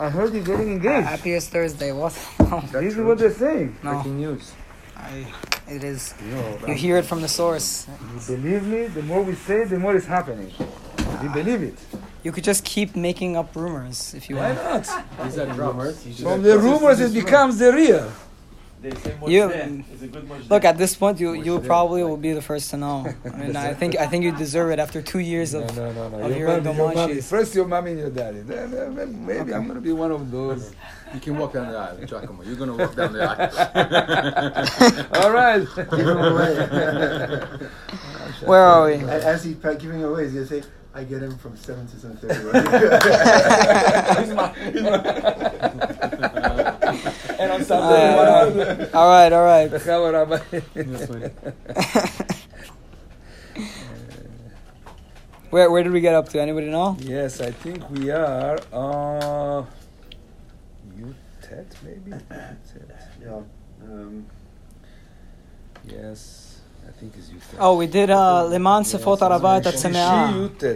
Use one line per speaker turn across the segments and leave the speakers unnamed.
I heard you're getting ah, engaged.
Happiest Thursday. What? No.
Oh, this is what they're saying.
No.
Breaking news.
I, it is.
No,
You um, hear it from the source.
you believe me, the more we say, the more it's happening. You ah. believe it.
You could just keep making up rumors if you
Why
want.
Why not?
These are rumors.
From the rumors, it becomes the real.
They say
You-
Moshe is a good Moshe.
Look, at this point, you you probably will be the first to know. I mean, I think I think you deserve it after two years of.
no, no, no.
of
Your
hearing
mommy,
the
your mommy. First your mommy and your daddy. Maybe I'm going to be one of those.
You can walk down the aisle, Giacomo. You're gonna walk down the aisle.
All right.
Give him away.
Where are we?
As he's giving away, he's gonna say, "I get him from seven to seven thirty.
and on
Uh,
Sunday,
all right, all right.
Bechamar Rabbi.
Where where did we get up to? Anybody know?
Yes, I think we are on Utet, maybe?
Yeah. Um,
Yes, I think it's Utet.
Oh, we did uh, Leman Sefot Arabat at
Shishi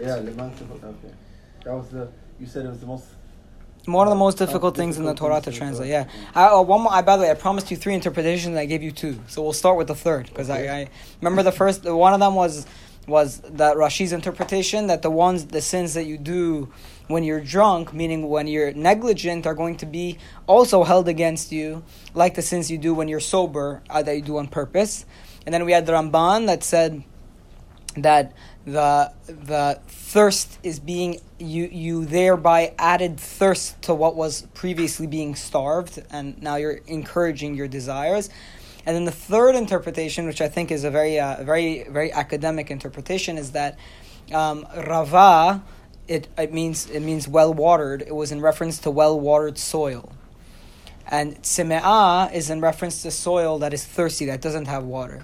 yeah, Le Mans Sefot- Okay. That was the. You said it was the most.
One of the most difficult things in the Torah to translate. Yeah. I, uh, one more. I, by the way, I promised you three interpretations. I gave you two, so we'll start with the third because I, I remember the first. One of them was was that Rashi's interpretation that the ones the sins that you do when you're drunk, meaning when you're negligent, are going to be also held against you, like the sins you do when you're sober uh, that you do on purpose. And then we had the Ramban that said that the the thirst is being you you thereby added thirst to what was previously being starved and now you're encouraging your desires. And then the third interpretation which i think is a very uh, very very academic interpretation is that um, rava it, it means it means well watered it was in reference to well watered soil. And tseme'ah is in reference to soil that is thirsty that doesn't have water.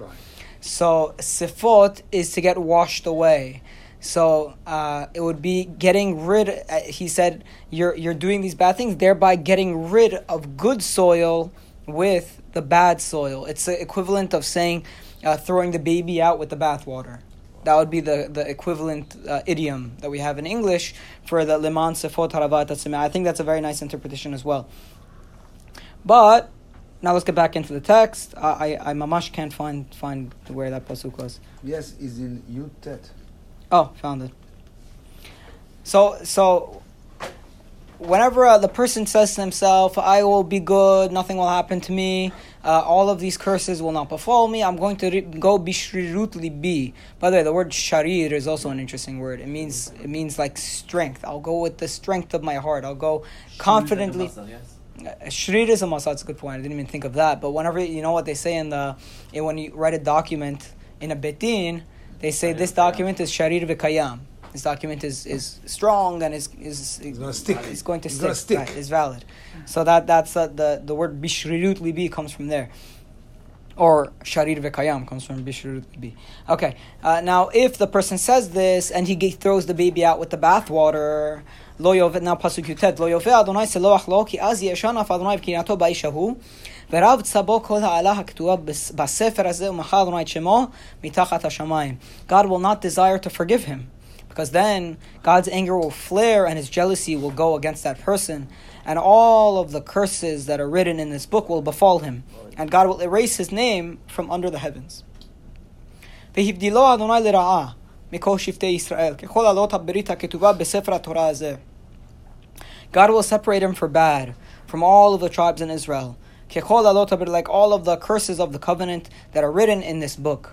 So sifot is to get washed away. So uh, it would be getting rid. Uh, he said you're you're doing these bad things, thereby getting rid of good soil with the bad soil. It's the equivalent of saying uh, throwing the baby out with the bathwater. That would be the, the equivalent uh, idiom that we have in English for the leman sefot haravat. I think that's a very nice interpretation as well. But now let's get back into the text. I, I, I mamash can't find find where that pasuk was.
Yes, is in Utet.
Oh, found it. So so whenever uh, the person says to himself, "I will be good, nothing will happen to me, uh, all of these curses will not befall me. I'm going to re- go bishrirut libi." By the way, the word sharir is also an interesting word. It means it means like strength. I'll go with the strength of my heart. I'll go confidently. Shrir is a masal. That's a good point. I didn't even think of that. But whenever you know what they say in the when you write a document in a beit din, they say this document is sharir v'kayam. This document is, is strong and is is
It's gonna stick.
It's going to
It's
stick.
stick.
Right, it's valid. So that that's uh, the the word bishrirut libi comes from there Or sharir v'kayam comes from bishrirut libi. Okay. Uh, now, if the person says this and he ge- throws the baby out with the bathwater, lo yove now pasuk yutet lo yove Adonai seloach lo ki az yeshana Adonai v'kinato ba'isha hu ורב צבו כל העלה הכתובה בס- בספר הזה ומחל אדוני את שמו מתחת השמיים. God will not desire to forgive him because then God's anger will flare and his jealousy will go against that person and all of the curses that are written in this book will befall him and God will erase his name from under the heavens. והבדילו אדוני לרעה מכל שבטי ישראל ככל עלות הברית הכתובה בספר התורה הזה. God will separate him for bad from all of the tribes in Israel. ככל עלות הברית, like all of the curses of the covenant that are written in this book.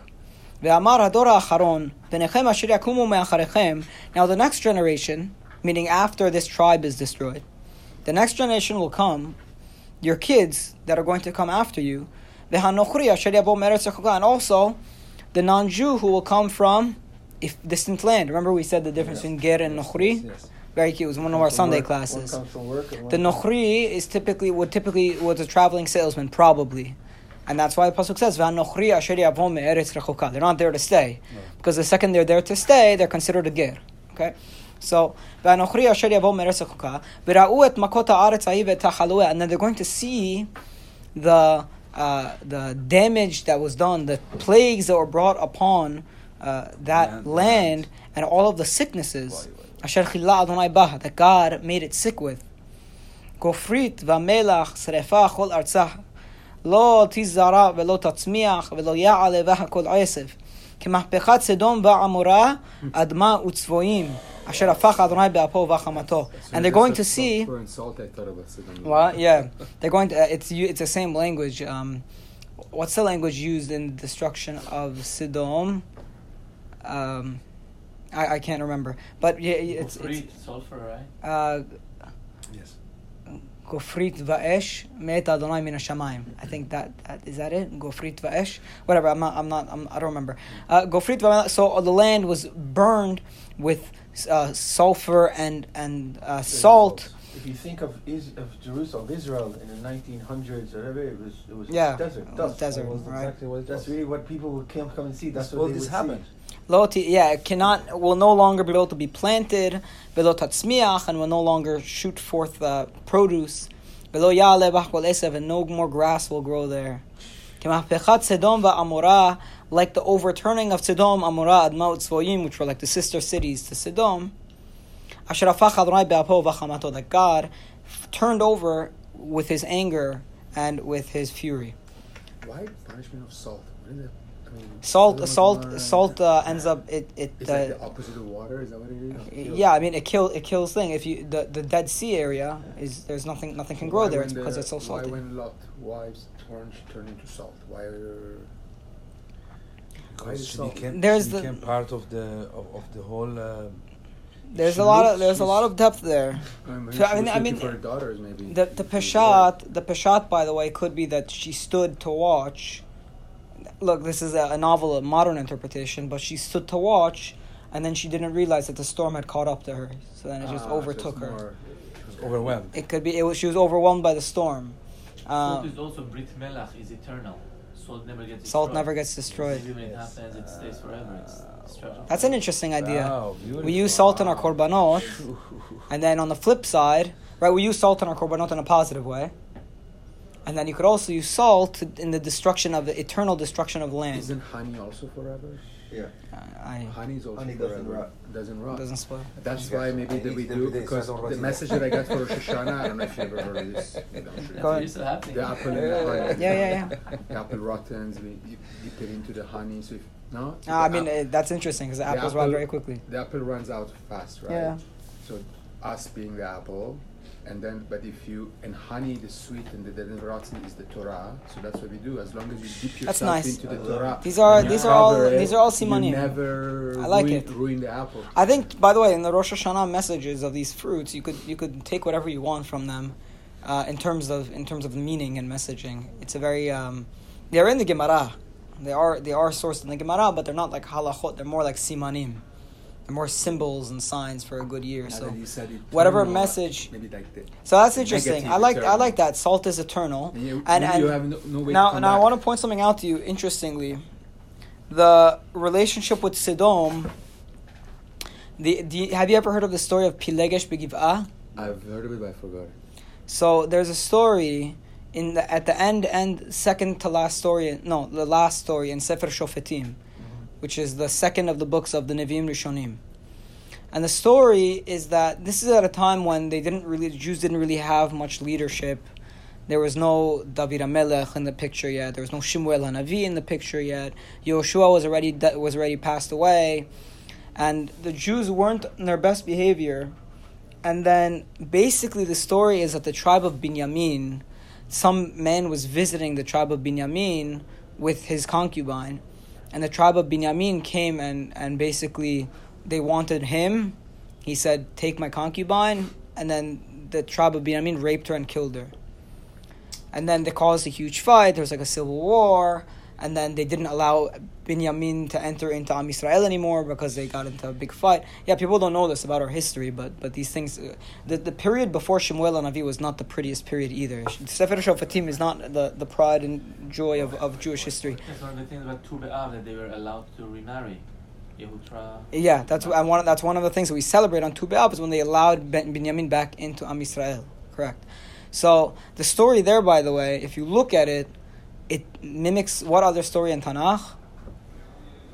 ואמר הדור האחרון, בניכם אשר יקומו מאחריכם. Now the next generation, meaning after this tribe is destroyed, the next generation will come, your kids that are going to come after you, and also the non Jew who will come from if distant land. Remember, we said the difference yes. between Ger and Nochri?
Yes.
Very cute. It was one of our Sunday
work, classes.
The Nochri is typically, would typically, was a traveling salesman, probably. And that's why the Pasuk says, They're not there to stay. No. Because the second they're there to stay, they're considered a ger. Okay? so "V'anochri asher yavo me'eretz rechoka." V'ra'u et makot ha'aretz ha'i v'tachalueh, and then they're going to see the uh, the damage that was done, the plagues that were brought upon uh, that
Land.
land, and all of the sicknesses. Asher chila Adonai baha, that God made it sick with. גופרית ומלח שרפה כל ארצה. לא תזרע ולא תצמיח ולא יעלה בה כל עשב. כמהפכת סדום ועמורה, אדמה וצבועים, Asher afach Adonai be'apo v'chamato. And they're going to see. Well, yeah, they're going to. Uh, it's it's the same language. Um, what's the language used in the destruction of Sidom? Um, I, I can't remember, but yeah, it's, it's
sulfur, right?
Uh,
yes.
Gofrit va'esh met Adonai min hashamayim. I think that, that is that it. Gofrit va'esh. Whatever. I'm not. I'm not. I'm, I don't remember. Uh, Gofrit va'esh. So the land was burned with uh, sulfur and and uh, salt.
If you think of is of Jerusalem, Israel in the 1900s or whatever, it was it was
Yeah,
desert,
it was
dust.
desert.
Was
right.
exactly what it
That's really what people would come come and see. That's
That's
what
all
they
this
would
happened.
Loti, yeah, it cannot will no longer be able to be planted. Tatzmiach and will no longer shoot forth uh, produce. Velo yale and no more grass will grow there. Like the overturning of Sedom, Amora, Adma Utzvoyim, which were like the sister cities to Sedom. That God turned over with his anger and with his fury.
Why punishment of salt? What is it? I mean,
Salt, salt, salt uh, ends up it it.
It's
uh,
like the opposite of water. Is that what it is?
Yeah, I mean it kill it kills thing. If you the, the Dead Sea area is there's nothing nothing can grow
Why
there.
when
It's because
the-
it's so salty.
Why when Lot wives turn turn into salt? Why are Why is
she
salt?
became,
There's
she
the-
became part of the of, of the whole. Uh,
There's
she
a lot of there's a lot of depth there.
I mean,
So, I mean- I mean,
for her daughters maybe.
The the peshat the peshat by the way could be that she stood to watch. Look, this is a, a novel, a modern interpretation, but she stood to watch, and then she didn't realize that the storm had caught up to her. So then it just
Ah,
overtook
it's
her.
more-
she was overwhelmed.
It could be it was she was overwhelmed by the storm.
Salt
Um,
is also Brit Melach, is eternal. Salt never gets
salt
destroyed.
never gets destroyed.
Maybe when it happens, it stays forever. It's destruction.
That's an interesting idea.
Wow,
We use salt in our
Wow.
korbanot, and then on the flip side, right, we use salt in our korbanot in a positive way. And then you could also use salt in the destruction of the eternal destruction of land.
Isn't honey also forever?
Yeah.
Uh, I
Honey is also
Honey doesn't
forever.
rot.
Doesn't rot.
doesn't spoil.
That's
Yeah.
why maybe that we do
every day, so I
because the message that I got for Rosh Hashanah, I don't know if you ever heard of this. You know,
That's
Go
what
ahead.
used to happen.
The apple and the honey.
Yeah, yeah, yeah.
The apple rottens. We you dip it into the honey. So if, no.
Uh, I mean,
ap-
uh, that's interesting because the
the
apples run
apple-
very quickly.
the apple runs out fast, right?
Yeah.
So us being the apple, and then but if you and honey, the sweet and the doesn't rotten is the Torah. So that's what we do. As long as you dip yourself
That's nice.
into the Torah,
These are- these are all-
it,
these are all
you
simanim.
never
I like
ruin,
it.
ruin the apple.
I think, by the way, in the Rosh Hashanah messages of these fruits, you could you could take whatever you want from them, uh, in terms of in terms of meaning and messaging. It's a very um, they're in the Gemara, they are they are sourced in the Gemara, but they're not like halachot. They're more like simanim. They're more symbols and signs for a good year.
Now
So
that you said
whatever
eternal,
message- uh,
maybe like the
so that's interesting. I like I like that. Salt is eternal,
and you,
and
you
and
have no, no way
now, now I want to point something out to you. Interestingly, the relationship with Sodom. The, you, have you ever heard of the story of Pilegesh Begiv'ah?
I've heard of it, but I forgot.
So there's a story in the at the end end second to last story. No, the last story in Sefer Shofetim, which is the second of the books of the Nevi'im Rishonim. And the story is that this is at a time when they didn't really the Jews didn't really have much leadership. There was no David Amelech in the picture yet. There was no Shmuel Hanavi in the picture yet. Yoshua was already was already passed away, and the Jews weren't in their best behavior. And then basically the story is that the tribe of Binyamin, some man was visiting the tribe of Binyamin with his concubine, and the tribe of Binyamin came and and basically they wanted him. He said, "Take my concubine," and then the tribe of Binyamin raped her and killed her. And then they caused a huge fight. There was like a civil war, and then they didn't allow Binyamin to enter into Am Yisrael anymore because they got into a big fight. Yeah, people don't know this about our history, but but these things, uh, the the period before Shemuel Hanavi was not the prettiest period either. Sefer Shofatim is not the, the pride and joy of, of Jewish history.
That's one of the things about Tu that they were allowed to remarry. Yehutra.
Yeah, that's I want. That's one of the things that we celebrate on Tu B'Av is when they allowed ben, Binyamin back into Am Yisrael. Correct. So the story there, by the way, if you look at it, it mimics what other story in Tanakh?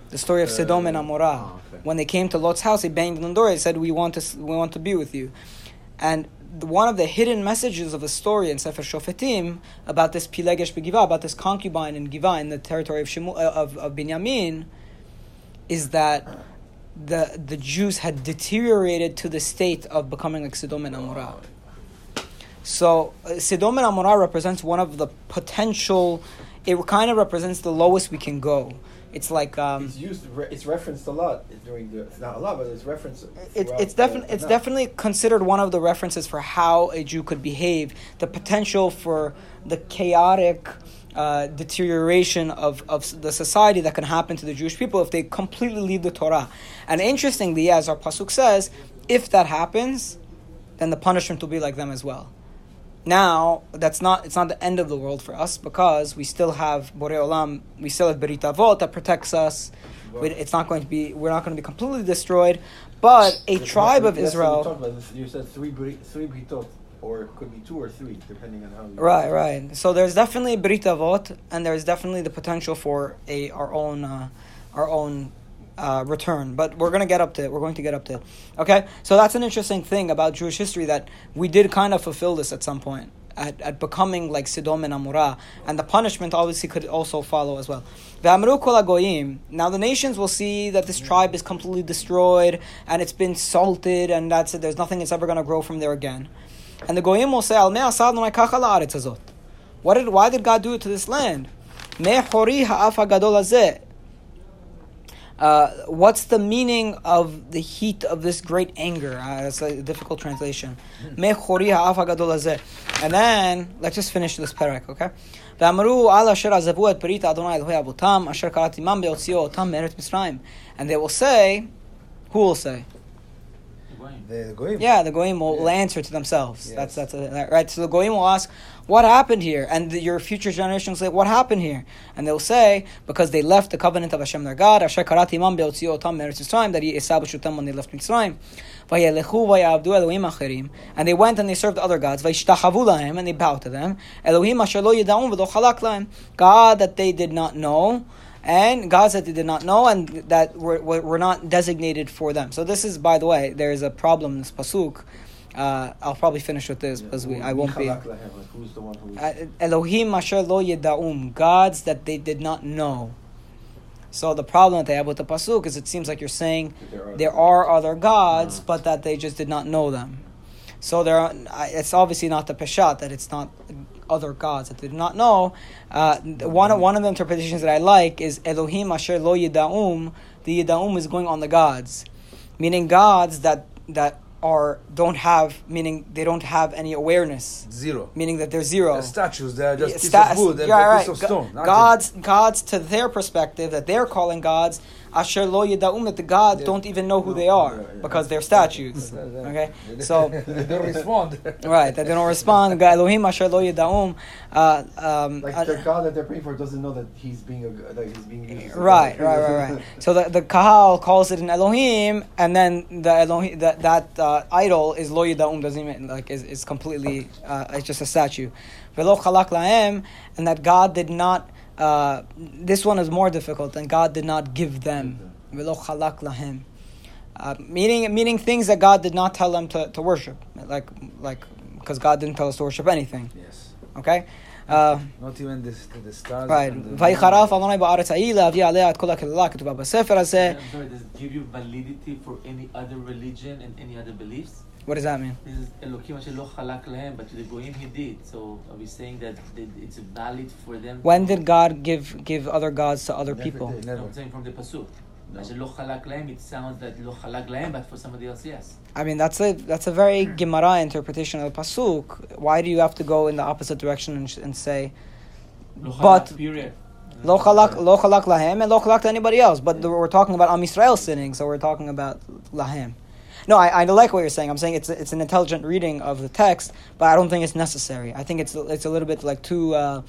The story of
Uh,
Sodom and Amorah.
oh, okay.
When they came to Lot's house, he banged on the door. They said, "We want to, we want to be with you." And the- one of the hidden messages of the story in Sefer Shofetim about this Pilegesh Begiva, about this concubine in Giva in the territory of, Shemu, uh, of, of Binyamin, is that the the Jews had deteriorated to the state of becoming like Sodom and Amorah. So Sidom and Amorah represents one of the potential. It kind of represents the lowest we can go. It's like um,
it's used. re- It's referenced a lot during the. It's not a lot, but it's referenced.
it, it's definitely it's definitely considered one of the references for how a Jew could behave. The potential for the chaotic uh, deterioration of, of the society that can happen to the Jewish people if they completely leave the Torah. And interestingly, as our pasuk says, if that happens, then the punishment will be like them as well. Now, that's not it's not the end of the world for us because we still have Borei Olam, we still have Berit Avot that protects us. We, it's not going to be we're not going to be completely destroyed, but a tribe of
that's what we
Israel.
You said three three britot, or it could be two or three, depending on how. You
Right, right. So there's definitely Brit Avot, and there's definitely the potential for a our own uh, our own uh, return. But we're gonna get up to it. We're going to get up to it. Okay, so that's an interesting thing about Jewish history that we did kind of fulfill this at some point. At, at becoming like Sidom and Amorah, and the punishment obviously could also follow as well. Now the nations will see that this tribe is completely destroyed and it's been salted, and that's it. There's nothing that's ever going to grow from there again. And the goyim will say, "Al. What did? Why did God do it to this land? Uh, what's the meaning of the heat of this great anger? Uh, a difficult translation. Hmm. and then, let's just finish this parak, okay? And they will say, who will say?
The, goyim.
Yeah, the goyim will, yeah. will answer to themselves. Yes. That's that's a, right. So the goyim will ask, "What happened here?" And the, your future generations will say, "What happened here?" And they'll say, "Because they left the covenant of Hashem their God, Asher karati imam otam Mitzrayim, that He established them when they left Mitzrayim." And they went and they served other gods. And they bowed to them. God that they did not know and gods that they did not know and that were, were not designated for them. So this is, by the way, there is a problem in this pasuk. Uh, I'll probably finish with this because we, I won't be.
Like who's the one who?
Uh, Elohim asher lo yedaum, gods that they did not know. So the problem that they have with the pasuk is it seems like you're saying
There are
there are other gods, but that they just did not know them. So there, are, it's obviously not the peshat that it's not other gods that they did not know. Uh, one of one of the interpretations that I like is Elohim asher lo yidaum. The yidaum is going on the gods, meaning gods that that are don't have meaning they don't have any awareness,
Zero.
meaning that they're zero.
The statues, they are just
Yeah,
piece
sta-
of wood
yeah,
a
right.
piece of stone. nothing.
Gods, gods to their perspective that they're calling gods, asher lo yedaum that the gods
Yeah.
don't even know who they are because they're statues. Okay, so
they don't respond.
right that they don't respond. God, Elohim asher lo yedaum. Uh, um,
Like
uh,
the God that they're praying for doesn't know that he's being a that he's being used.
Right, right, right, right. So the, the Kahal calls it an Elohim, and then the Elohim that that uh, idol is lo yidaum doesn't even like is, is completely uh, it's just a statue. Velo chalak lahem, and that God did not. Uh, this one is more difficult, and God did not give them. Velo chalak lahem. Uh, meaning, meaning things that God did not tell them to, to worship, like, like, because God didn't tell us to worship anything.
yes.
Okay, uh,
Not even the, the stars.
right.
and the-
ויחרף אדוני בארץ ההיא להביא עליה את כל הקללה כתובה בספר הזה.
I'm sorry, does it give you validity for any other religion and any other beliefs?
What does that mean?
This is Elokim asher lo chalak lahem, but the goyim he did. So are we saying that that it's valid for them?
When did God give give other gods to other
Never
people?
did.
No, I'm saying from the pasuk.
No.
Asher lo it sounds like lo chalak lahem, but for somebody else, yes.
I mean, that's a that's a very Gemara interpretation of the pasuk. Why do you have to go in the opposite direction and, and say
Lo
But-
chalak, period.
lo chalak lo chalak lahem and lo chalak to anybody else? But the, we're talking about Am Yisrael sinning, so we're talking about lahem. No, I, I like what you're saying. I'm saying it's it's an intelligent reading of the text, but I don't think it's necessary. I think it's it's a little bit like too uh,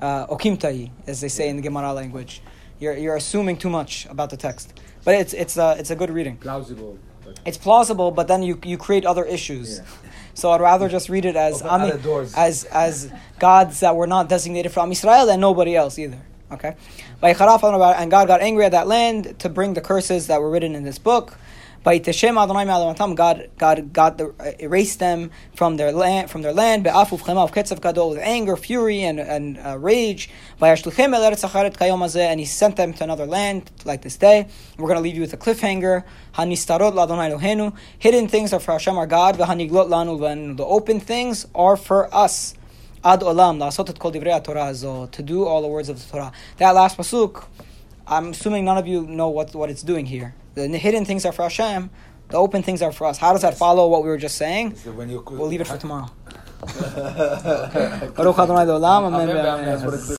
uh, okimtai, as they say in the Gemara language. You're you're assuming too much about the text, but it's it's a it's a good reading.
Plausible.
It's plausible, but then you you create other issues.
Yeah.
So I'd rather just read it as Ami, as as gods that were not designated from Israel and nobody else either. Okay, and God got angry at that land to bring the curses that were written in this book. Adonai. God, God, God the, erased them from their land, from their land. Be'afuv chemav ketzav gadol with anger, fury, and and uh, rage. And He sent them to another land like this day. We're going to leave you with a cliffhanger. Hanistarot ladonai Eloheinu. Hidden things are for Hashem our God. The open things are for us. Ad olam et kol divrei Torah hazo, to do all the words of the Torah. That last pasuk. I'm assuming none of you know what, what it's doing here. The hidden things are for Hashem, the open things are for us. How does that follow what we were just saying?
So when you
We'll leave it for tomorrow.